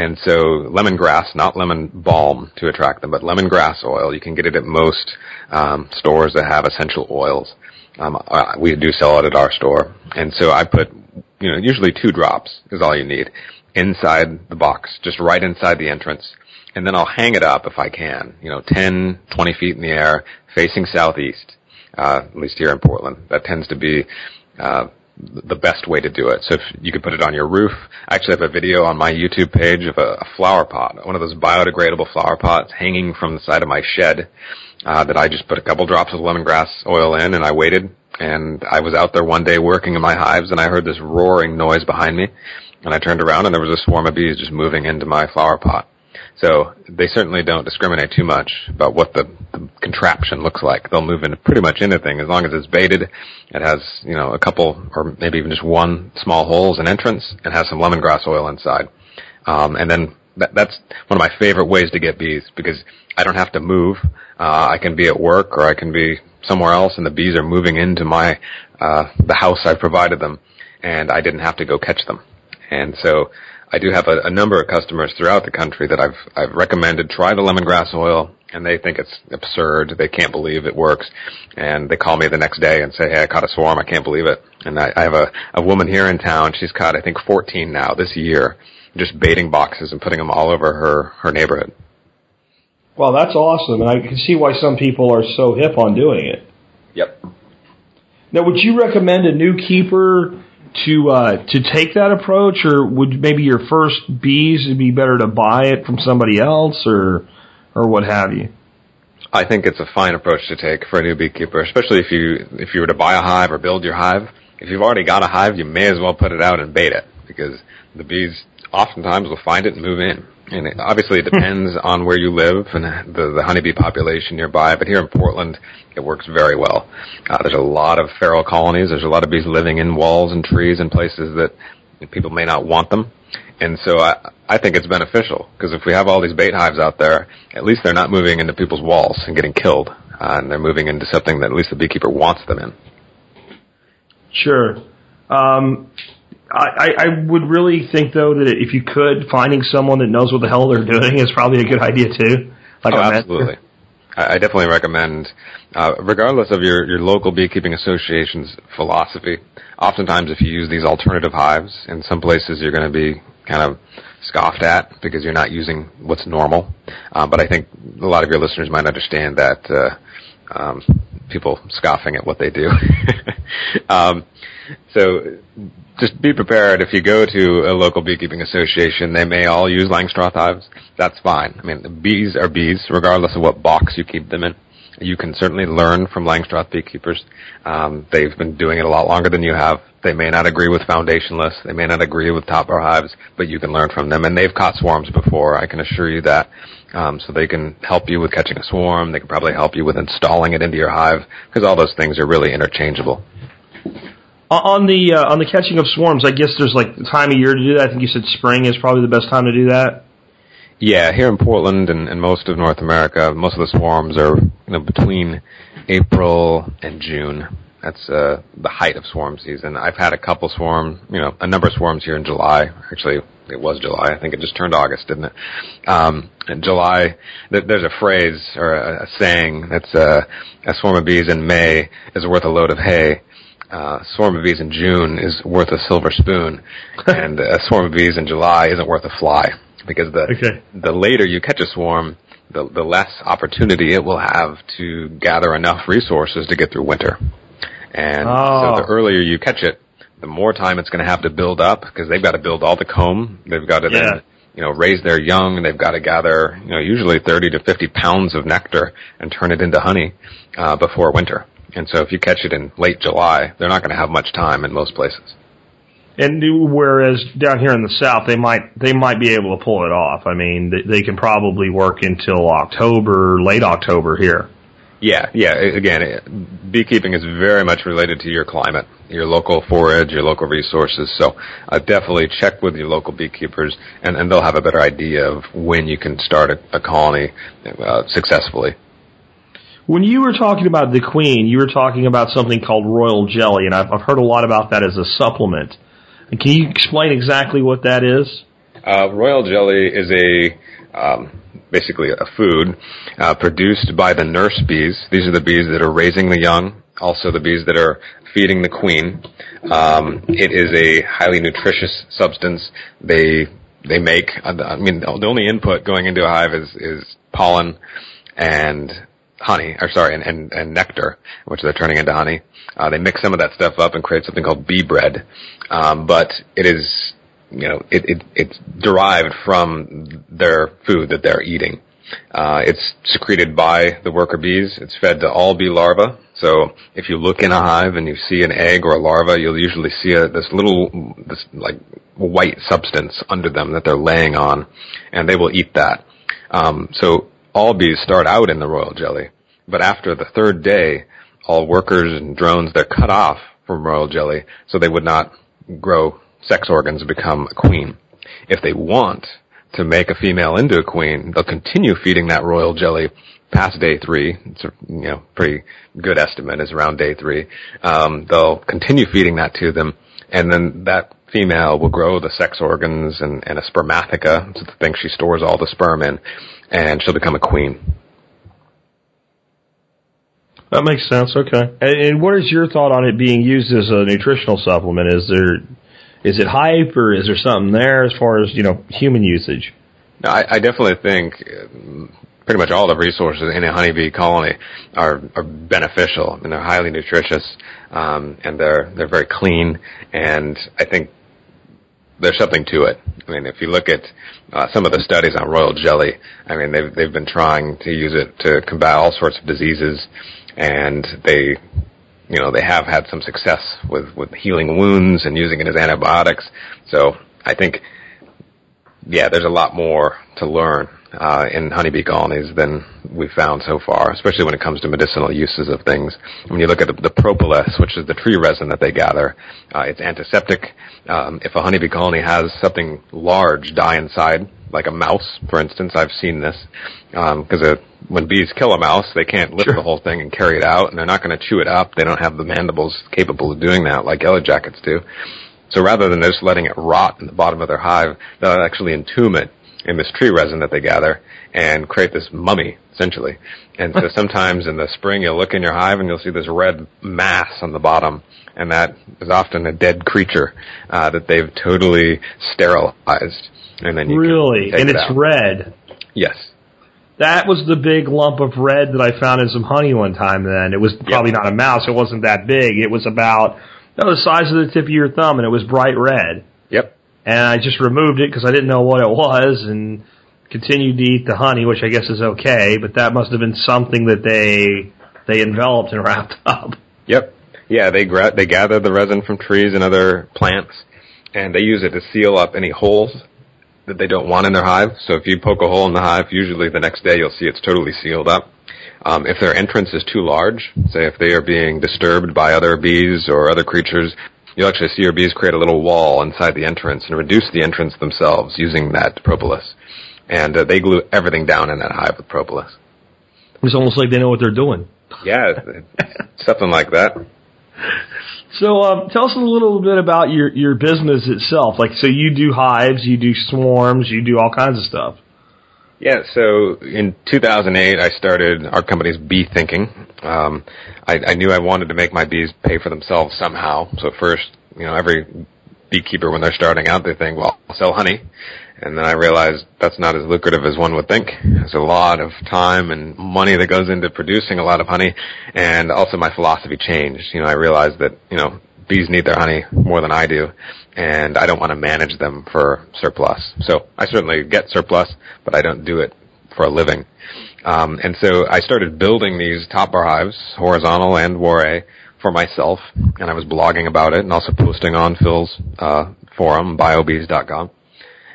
And so lemongrass, not lemon balm to attract them, but lemongrass oil, you can get it at most um, stores that have essential oils. Um, uh, we do sell it at our store. And so I put, you know, usually two drops is all you need inside the box, just right inside the entrance. And then I'll hang it up if I can, you know, 10, 20 feet in the air, facing southeast, uh, at least here in Portland. That tends to be, uh, the best way to do it. So if you could put it on your roof, I actually have a video on my YouTube page of a, a flower pot, one of those biodegradable flower pots hanging from the side of my shed, uh, that I just put a couple drops of lemongrass oil in and I waited and I was out there one day working in my hives and I heard this roaring noise behind me and I turned around and there was a swarm of bees just moving into my flower pot. So they certainly don't discriminate too much about what the, the contraption looks like. They'll move into pretty much anything as long as it's baited. It has, you know, a couple or maybe even just one small hole as an entrance and has some lemongrass oil inside. Um, and then that, that's one of my favorite ways to get bees because I don't have to move. Uh, I can be at work or I can be somewhere else and the bees are moving into my, uh, the house I've provided them and I didn't have to go catch them. And so I do have a, a number of customers throughout the country that I've I've recommended try the lemongrass oil, and they think it's absurd. They can't believe it works, and they call me the next day and say, "Hey, I caught a swarm. I can't believe it." And I, I have a a woman here in town. She's caught I think 14 now this year, just baiting boxes and putting them all over her her neighborhood. Well, that's awesome, and I can see why some people are so hip on doing it. Yep. Now, would you recommend a new keeper to uh, to take that approach, or would maybe your first bees it'd be better to buy it from somebody else, or or what have you? I think it's a fine approach to take for a new beekeeper, especially if you if you were to buy a hive or build your hive. If you've already got a hive, you may as well put it out and bait it because the bees oftentimes will find it and move in. And it, obviously, it depends on where you live and the, the honeybee population nearby. But here in Portland, it works very well. Uh, there's a lot of feral colonies. There's a lot of bees living in walls and trees and places that people may not want them. And so I, I think it's beneficial because if we have all these bait hives out there, at least they're not moving into people's walls and getting killed, uh, and they're moving into something that at least the beekeeper wants them in. Sure. Um, I, I would really think though that if you could, finding someone that knows what the hell they're doing is probably a good idea too. Like oh, absolutely. I, I definitely recommend, uh, regardless of your, your local beekeeping association's philosophy, oftentimes if you use these alternative hives, in some places you're going to be kind of scoffed at because you're not using what's normal. Uh, but I think a lot of your listeners might understand that uh, um, people scoffing at what they do. um, so just be prepared. If you go to a local beekeeping association, they may all use Langstroth hives. That's fine. I mean, bees are bees, regardless of what box you keep them in. You can certainly learn from Langstroth beekeepers. Um, they've been doing it a lot longer than you have. They may not agree with foundationless. They may not agree with top bar hives, but you can learn from them. And they've caught swarms before. I can assure you that. Um, so they can help you with catching a swarm. They can probably help you with installing it into your hive because all those things are really interchangeable. On the uh, on the catching of swarms, I guess there's like the time of year to do that. I think you said spring is probably the best time to do that. Yeah, here in Portland and, and most of North America, most of the swarms are you know between April and June. That's uh, the height of swarm season. I've had a couple swarm, you know, a number of swarms here in July. Actually, it was July. I think it just turned August, didn't it? Um, in July, th- there's a phrase or a, a saying that's uh, a swarm of bees in May is worth a load of hay. Uh, swarm of bees in June is worth a silver spoon, and a swarm of bees in July isn't worth a fly because the Okay. the later you catch a swarm, the the less opportunity it will have to gather enough resources to get through winter. And Oh. so the earlier you catch it, the more time it's going to have to build up because they've got to build all the comb. They've got to Yeah. then you know raise their young. And they've got to gather you know usually 30 to 50 pounds of nectar and turn it into honey uh, before winter. And so if you catch it in late July, they're not going to have much time in most places. And whereas down here in the south, they might they might be able to pull it off. I mean, they, they can probably work until October, late October here. Yeah, yeah. Again, it- beekeeping is very much related to your climate, your local forage, your local resources. So uh, definitely check with your local beekeepers, and, and they'll have a better idea of when you can start a, a colony uh, successfully. When you were talking about the queen, you were talking about something called royal jelly, and I've, I've heard a lot about that as a supplement. Can you explain exactly what that is? Uh, royal jelly is a um, basically a food uh, produced by the nurse bees. These are the bees that are raising the young, also the bees that are feeding the queen. Um, it is a highly nutritious substance. They they make. I mean, the only input going into a hive is is pollen and honey, or sorry, and, and, and nectar, which they're turning into honey. Uh, they mix some of that stuff up and create something called bee bread. Um, but it is, you know, it, it, it's derived from their food that they're eating. Uh, it's secreted by the worker bees. It's fed to all bee larvae. So if you look in a hive and you see an egg or a larva, you'll usually see a, this little, this like white substance under them that they're laying on, and they will eat that. Um, so all bees start out in the royal jelly, but after the third day, all workers and drones they're cut off from royal jelly, so they would not grow sex organs and become a queen. If they want to make a female into a queen, they'll continue feeding that royal jelly past day three. It's a you know pretty good estimate is around day three. Um, they'll continue feeding that to them, and then that female will grow the sex organs and, and a spermatheca, it's the thing she stores all the sperm in, and she'll become a queen. That makes sense. Okay. And, and what is your thought on it being used as a nutritional supplement? Is there is it hype or is there something there as far as you know human usage? No, I, I definitely think um, pretty much all the resources in a honeybee colony are, are beneficial. and they're highly nutritious, um, and they're they're very clean. And I think there's something to it. I mean, if you look at uh, some of the studies on royal jelly, I mean, they've they've been trying to use it to combat all sorts of diseases, and they you know, they have had some success with, with healing wounds and using it as antibiotics. So I think, yeah, there's a lot more to learn uh, in honeybee colonies than we've found so far, especially when it comes to medicinal uses of things. When you look at the, the propolis, which is the tree resin that they gather, uh, it's antiseptic. Um, if a honeybee colony has something large die inside, like a mouse, for instance, I've seen this, because um, when bees kill a mouse, they can't lift Sure. the whole thing and carry it out, and they're not going to chew it up. They don't have the mandibles capable of doing that like yellow jackets do. So rather than just letting it rot in the bottom of their hive, they'll actually entomb it in this tree resin that they gather and create this mummy, essentially. And so sometimes in the spring you'll look in your hive and you'll see this red mass on the bottom, and that is often a dead creature uh, that they've totally sterilized. And then you Really, and it's out. red. Yes. That was the big lump of red that I found in some honey one time. Then it was probably not a mouse. It wasn't that big. It was about No, the size of the tip of your thumb, and it was bright red. And I just removed it because I didn't know what it was, and continued to eat the honey, which I guess is okay. But that must have been something that they they enveloped and wrapped up. Yep. Yeah, they gra- they gather the resin from trees and other plants, and they use it to seal up any holes that they don't want in their hive. So if you poke a hole in the hive, usually the next day you'll see it's totally sealed up. Um, if their entrance is too large, say if they are being disturbed by other bees or other creatures, you'll actually see your bees create a little wall inside the entrance and reduce the entrance themselves using that propolis. And uh, they glue everything down in that hive with propolis. It's almost like they know what they're doing. Yeah, something like that. So, um, tell us a little bit about your your business itself. Like, so you do hives, you do swarms, you do all kinds of stuff. Yeah, so in 2008, I started our company's Bee Thinking. Um, I, I knew I wanted to make my bees pay for themselves somehow. So first, you know, every beekeeper when they're starting out, they think, well, I'll sell honey. And then I realized that's not as lucrative as one would think. There's a lot of time and money that goes into producing a lot of honey. And also my philosophy changed. You know, I realized that, you know, bees need their honey more than I do. And I don't want to manage them for surplus. So I certainly get surplus, but I don't do it for a living. Um, and so I started building these top bar hives, horizontal and Warre, for myself. And I was blogging about it and also posting on Phil's, uh, forum, biobees.com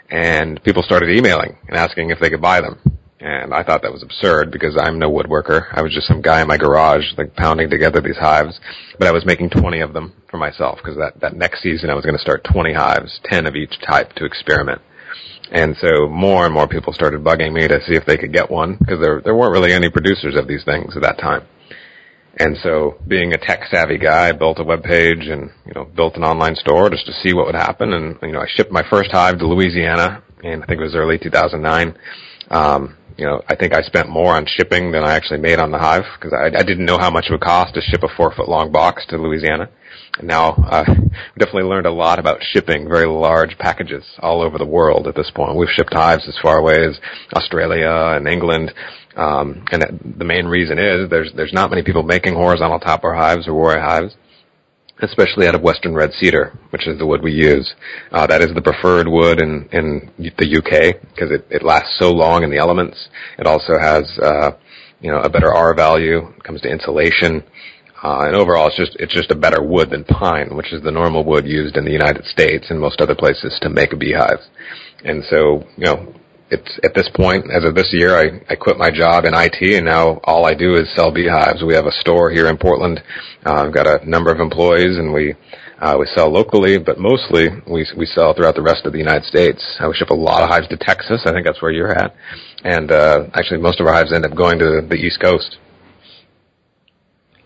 and people started emailing and asking if they could buy them. And I thought that was absurd because I'm no woodworker. I was just some guy in my garage, like pounding together these hives. But I was making 20 of them for myself because that, that next season I was going to start 20 hives, 10 of each type to experiment. And so more and more people started bugging me to see if they could get one because there, there weren't really any producers of these things at that time. And so being a tech savvy guy, I built a web page and, you know, built an online store just to see what would happen. And, you know, I shipped my first hive to Louisiana and I think it was early 2009. Um, you know, I think I spent more on shipping than I actually made on the hive because I, I didn't know how much it would cost to ship a four foot long box to Louisiana. And now, uh, we definitely learned a lot about shipping very large packages all over the world at this point. We've shipped hives as far away as Australia and England. Um, and the main reason is there's, there's not many people making horizontal top bar hives or Warre hives especially out of western red cedar, which is the wood we use. Uh, that is the preferred wood in, in the UK because it, it lasts so long in the elements. It also has, uh, you know, a better R value. It comes to insulation. Uh, and overall, it's just it's just a better wood than pine, which is the normal wood used in the United States and most other places to make beehives. And so, you know, it's at this point, as of this year, I, I quit my job in IT and now all I do is sell beehives. We have a store here in Portland. Uh, I've got a number of employees and we, uh, we sell locally, but mostly we, we sell throughout the rest of the United States. Uh, we ship a lot of hives to Texas. I think that's where you're at. And, uh, actually most of our hives end up going to the East Coast.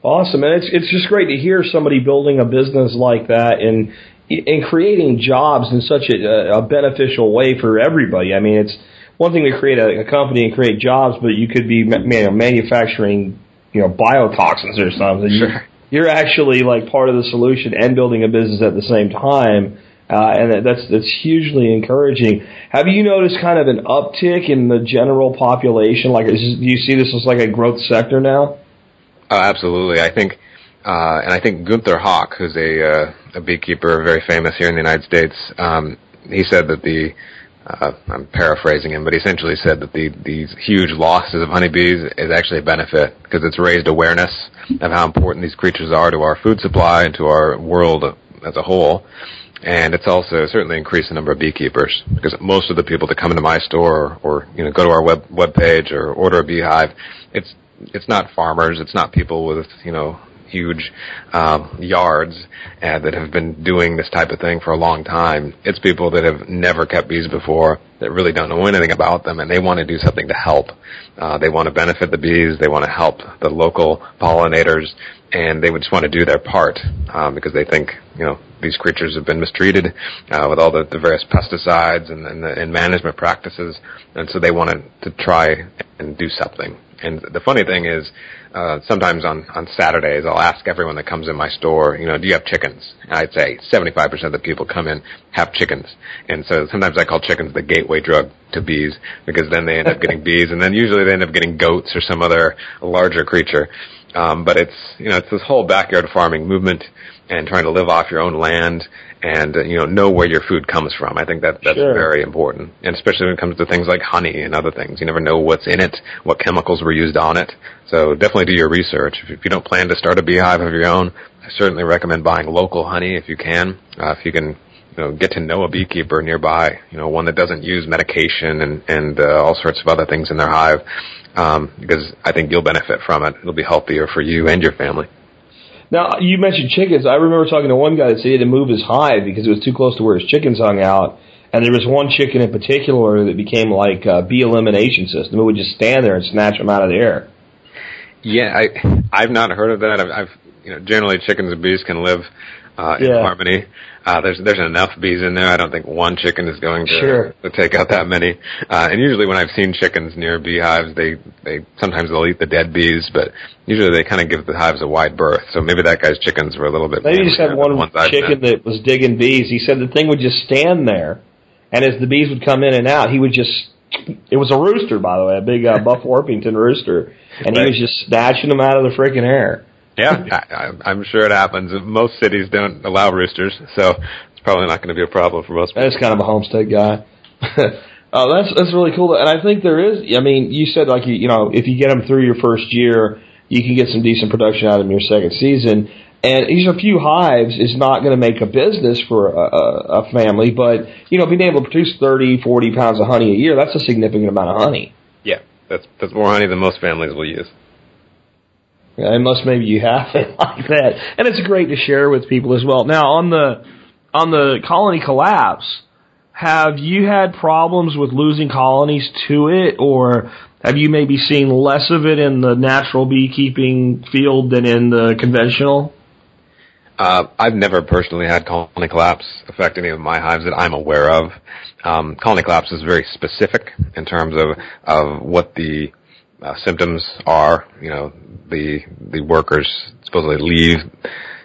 Awesome. And it's, it's just great to hear somebody building a business like that and, in creating jobs in such a, a beneficial way for everybody. I mean, it's one thing to create a, a company and create jobs, but you could be you know, manufacturing, you know, biotoxins or something. Sure. You're actually like part of the solution and building a business at the same time. Uh, and that's that's hugely encouraging. Have you noticed kind of an uptick in the general population? Like, is, do you see this as like a growth sector now? Oh, absolutely. I think, uh, and I think Gunther Hauk, who's a uh, a beekeeper very famous here in the United States, um, he said that the uh, I'm paraphrasing him, but he essentially said that the these huge losses of honeybees is actually a benefit because it's raised awareness of how important these creatures are to our food supply and to our world as a whole. And it's also certainly increased the number of beekeepers because most of the people that come into my store or, or you know go to our web web page or order a beehive, it's it's not farmers, it's not people with you know huge um, yards uh, that have been doing this type of thing for a long time. It's people that have never kept bees before that really don't know anything about them, and they want to do something to help. Uh, they want to benefit the bees. They want to help the local pollinators, and they just want to do their part um, because they think you know these creatures have been mistreated uh, with all the, the various pesticides and, and, the, and management practices, and so they wanted to try and do something. And the funny thing is, uh, sometimes on, on Saturdays, I'll ask everyone that comes in my store, you know, do you have chickens? And I'd say 75% of the people come in have chickens. And so sometimes I call chickens the gateway drug to bees because then they end up getting bees and then usually they end up getting goats or some other larger creature. Um, but it's you know it's this whole backyard farming movement and trying to live off your own land and uh, you know know where your food comes from. I think that that's Sure. very important, and especially when it comes to things like honey and other things. You never know what's in it, what chemicals were used on it. So definitely do your research. If, you don't plan to start a beehive of your own, I certainly recommend buying local honey if you can. Uh, if you can. You know, get to know a beekeeper nearby. You know, one that doesn't use medication and and uh, all sorts of other things in their hive, um, because I think you'll benefit from it. It'll be healthier for you and your family. Now, you mentioned chickens. I remember talking to one guy that said he had to move his hive because it was too close to where his chickens hung out. And there was one chicken in particular that became like a bee elimination system. It would just stand there and snatch them out of the air. Yeah, I I've not heard of that. I've, I've you know generally chickens and bees can live uh, in Yeah. harmony. Uh, there's there's enough bees in there. I don't think one chicken is going to, Sure. to take out that many. Uh, and usually when I've seen chickens near beehives, they they sometimes they'll eat the dead bees, but usually they kind of give the hives a wide berth. So maybe that guy's chickens were a little bit. Maybe you just had one chicken that was digging bees. He said the thing would just stand there, and as the bees would come in and out, he would just. It was a rooster, by the way, a big uh, Buff Orpington rooster, and he was just snatching them out of the freaking air. Yeah, I, I- I'm sure it happens. Most cities don't allow roosters, so it's probably not going to be a problem for most people. That's kind of a homestead guy. oh, that's that's really cool. And I think there is. I mean, you said like you, you know, if you get them through your first year, you can get some decent production out of them your second season. And these a few hives is not going to make a business for a, a, a family, but you know, being able to produce 30, 40 pounds of honey a year, that's a significant amount of honey. Yeah, that's that's more honey than most families will use. Unless maybe you have it like that, and it's great to share with people as well. Now on the on the colony collapse, have you had problems with losing colonies to it, or have you maybe seen less of it in the natural beekeeping field than in the conventional? Uh, I've never personally had colony collapse affect any of my hives that I'm aware of. Um, colony collapse is very specific in terms of of what the uh, symptoms are. You know, the the workers supposedly leave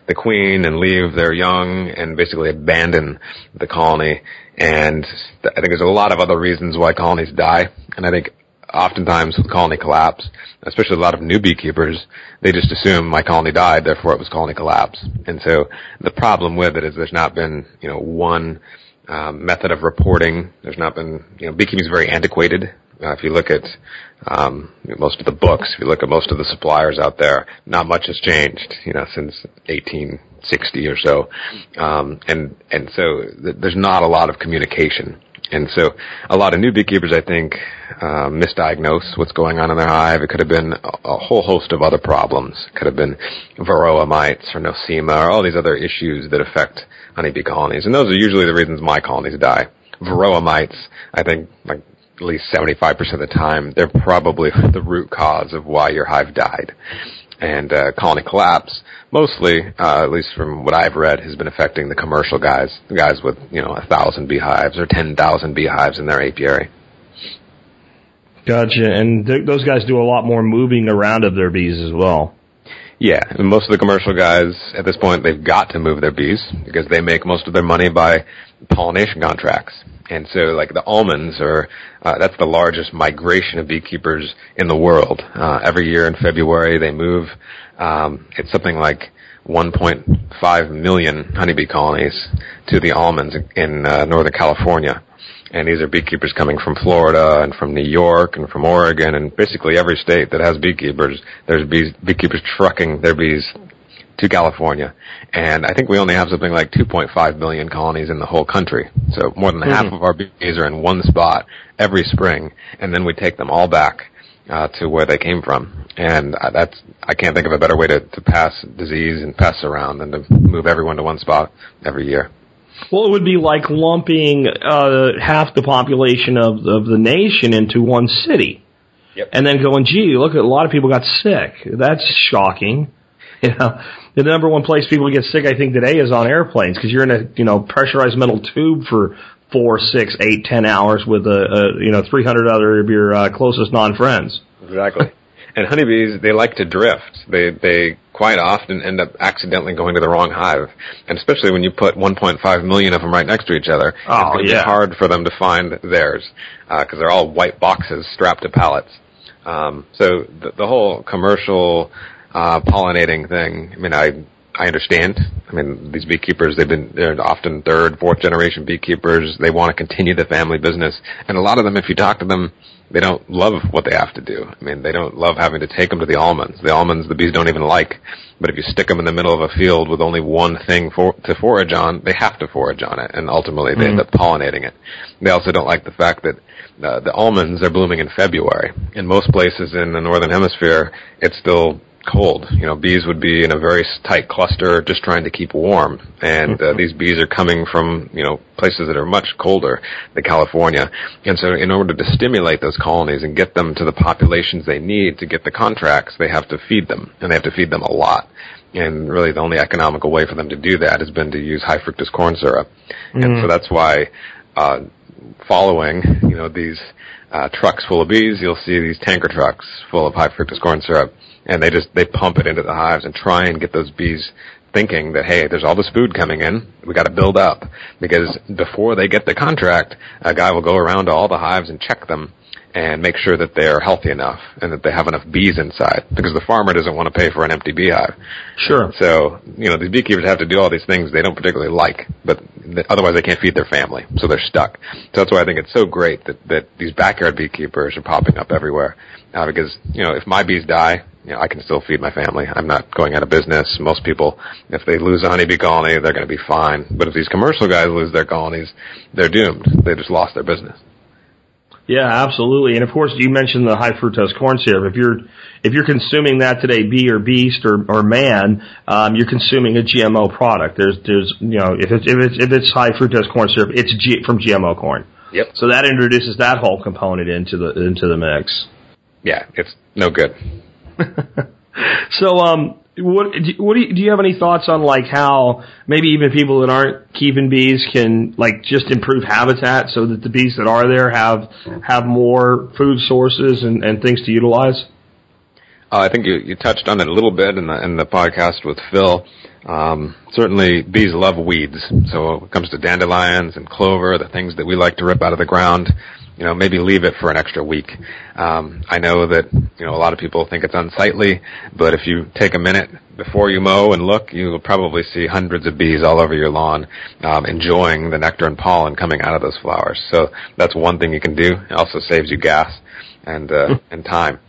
the queen and leave their young and basically abandon the colony. And I think there's a lot of other reasons why colonies die. And I think oftentimes with colony collapse, especially a lot of new beekeepers, they just assume my colony died, therefore it was colony collapse. And so the problem with it is there's not been, you know, one um, method of reporting. There's not been, you know, beekeeping is very antiquated. Uh, if you look at um, most of the books, if you look at most of the suppliers out there, not much has changed, you know, since 1860 or so. Um, and and so th- there's not a lot of communication. And so a lot of new beekeepers, I think, uh, misdiagnose what's going on in their hive. It could have been a, a whole host of other problems. It could have been varroa mites or nosema or all these other issues that affect honeybee colonies. And those are usually the reasons my colonies die. Varroa mites, I think, like at least 75% of the time, they're probably the root cause of why your hive died. And uh, colony collapse, mostly, uh, at least from what I've read, has been affecting the commercial guys, the guys with you know a thousand beehives or ten thousand beehives in their apiary. Gotcha. And th- those guys do a lot more moving around of their bees as well. Yeah, and most of the commercial guys at this point they've got to move their bees because they make most of their money by pollination contracts. And so, like the almonds are uh, that's the largest migration of beekeepers in the world. Uh, every year in February, they move. Um, it's something like 1.5 million honeybee colonies to the almonds in uh, Northern California. And these are beekeepers coming from Florida and from New York and from Oregon and basically every state that has beekeepers. There's bees, beekeepers trucking their bees to California. And I think we only have something like 2.5 million colonies in the whole country. So more than half of our bees are in one spot every spring, and then we take them all back uh, to where they came from. And uh, that's I can't think of a better way to, to pass disease and pests around than to move everyone to one spot every year. Well, it would be like lumping uh, half the population of of the nation into one city, Yep. and then going, "Gee, look a lot of people got sick. That's shocking." You know, the number one place people get sick, I think, today is on airplanes because you're in a you know pressurized metal tube for four, six, eight, ten hours with a, a you know 300 other of your uh, closest non-friends. Exactly. and honeybees, they like to drift. They they quite often end up accidentally going to the wrong hive, and especially when you put 1.5 million of them right next to each other, Oh, it's going to yeah. be hard for them to find theirs because they're all white boxes strapped to pallets. Um, so the, the whole commercial uh, pollinating thing. I mean, I I understand. I mean, these beekeepers, they've been, they're often third, fourth generation beekeepers. They want to continue the family business. And a lot of them, if you talk to them, they don't love what they have to do. I mean, they don't love having to take them to the almonds. The almonds the bees don't even like. But if you stick them in the middle of a field with only one thing for, to forage on, they have to forage on it. And ultimately they end up pollinating it. They also don't like the fact that uh, the almonds are blooming in February. In most places in the northern hemisphere, it's still cold. You know, bees would be in a very tight cluster just trying to keep warm. And uh, these bees are coming from, you know, places that are much colder than California. And so in order to stimulate those colonies and get them to the populations they need to get the contracts, they have to feed them. And they have to feed them a lot. And really the only economical way for them to do that has been to use high fructose corn syrup. And so that's why, uh, following, you know, these, uh, trucks full of bees, you'll see these tanker trucks full of high fructose corn syrup and they just they pump it into the hives and try and get those bees thinking that hey, there's all this food coming in, we got to build up. Because before they get the contract, a guy will go around to all the hives and check them and make sure that they're healthy enough and that they have enough bees inside because the farmer doesn't want to pay for an empty beehive. Sure. So, you know, these beekeepers have to do all these things they don't particularly like, but otherwise they can't feed their family, so they're stuck. So that's why I think it's so great that, that these backyard beekeepers are popping up everywhere. Uh, because, you know, if my bees die, you know, I can still feed my family. I'm not going out of business. Most people, if they lose a honeybee colony, they're going to be fine. But if these commercial guys lose their colonies, they're doomed. They just lost their business. Yeah, absolutely. And of course, you mentioned the high fructose corn syrup. If you're if you're consuming that today, bee or beast or or man, um, you're consuming a GMO product. There's there's you know if it's if it's if it's high fructose corn syrup, it's G, from GMO corn. Yep. So that introduces that whole component into the into the mix. Yeah, it's no good. So, um, what do- what do you, do you have any thoughts on like how maybe even people that aren't keeping bees can like just improve habitat so that the bees that are there have have more food sources and, and things to utilize? Uh, I think you, you touched on it a little bit in the in the podcast with Phil. Um, certainly, bees love weeds. So when it comes to dandelions and clover, the things that we like to rip out of the ground, you know, maybe leave it for an extra week. Um, I know that you know a lot of people think it's unsightly, but if you take a minute before you mow and look, you will probably see hundreds of bees all over your lawn, um, enjoying the nectar and pollen coming out of those flowers. So that's one thing you can do. It also saves you gas and uh, and time.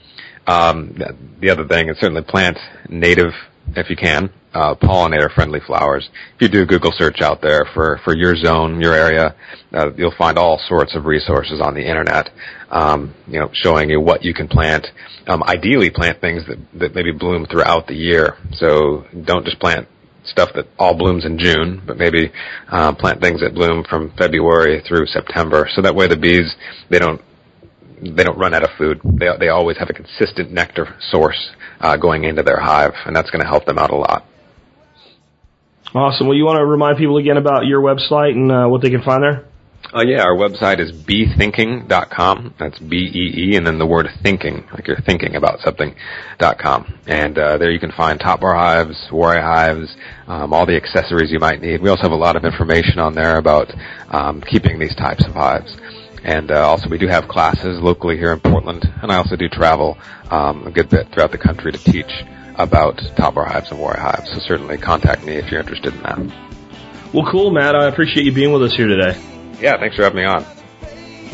Um, the other thing is certainly plant native, if you can, uh, pollinator-friendly flowers. If you do a Google search out there for, for your zone, your area, uh, you'll find all sorts of resources on the internet, um, you know, showing you what you can plant. Um, ideally, plant things that, that maybe bloom throughout the year. So don't just plant stuff that all blooms in June, but maybe uh, plant things that bloom from February through September. So that way the bees they don't they don't run out of food. They they always have a consistent nectar source uh, going into their hive, and that's going to help them out a lot. Awesome. Well, you want to remind people again about your website and uh, what they can find there? Uh, yeah, our website is beethinking.com. That's B-E-E and then the word thinking, like you're thinking about something, dot com. And uh, there you can find top bar hives, Warre hives, um, all the accessories you might need. We also have a lot of information on there about um, keeping these types of hives. And uh, also we do have classes locally here in Portland, and I also do travel um, a good bit throughout the country to teach about top bar hives and Warre hives. So certainly contact me if you're interested in that. Well, cool, Matt. I appreciate you being with us here today. Yeah, thanks for having me on.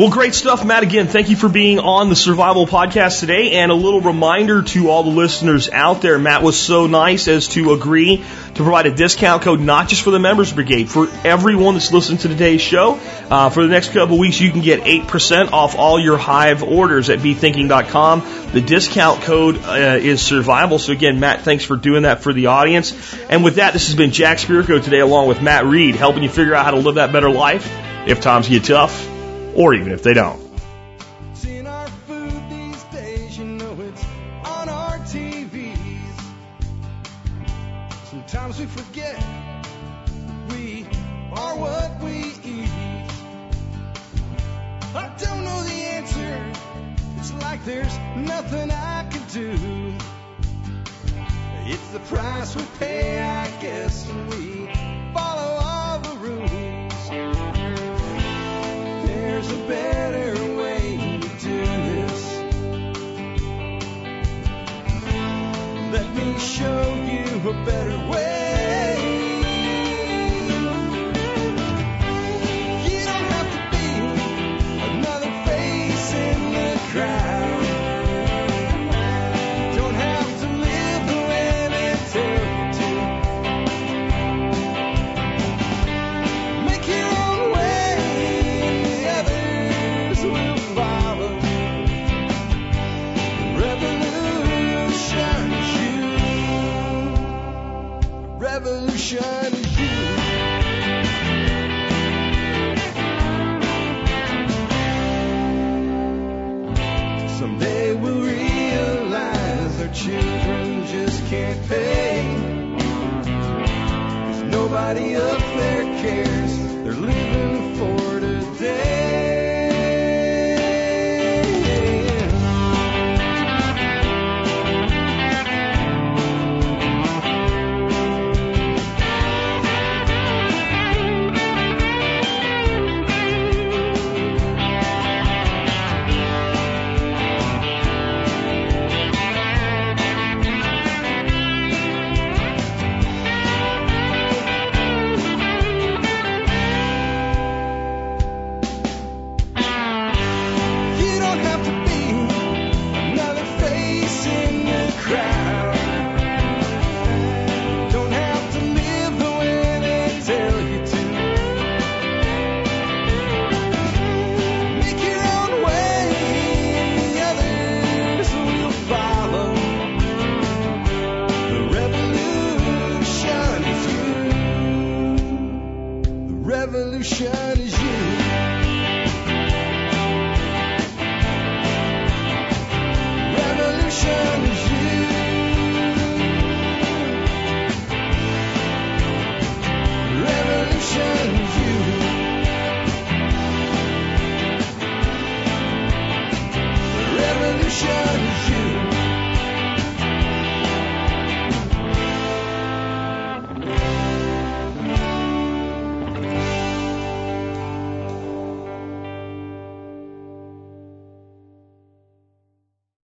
Well, great stuff, Matt. Again, thank you for being on the Survival Podcast today. And a little reminder to all the listeners out there Matt was so nice as to agree to provide a discount code, not just for the Members Brigade, for everyone that's listened to today's show. Uh, for the next couple weeks, you can get 8% off all your Hive orders at beethinking.com. The discount code uh, is survival. So, again, Matt, thanks for doing that for the audience. And with that, this has been Jack Spirko today, along with Matt Reed, helping you figure out how to live that better life if times get tough or even if they don't. Sometimes we forget we are what we eat. I don't know the answer. It's like there's nothing I can do. It's the price we pay, I Let me show you a better way. You don't have to be another face in the crowd. Someday we'll realize our children just can't pay. There's nobody up there cares.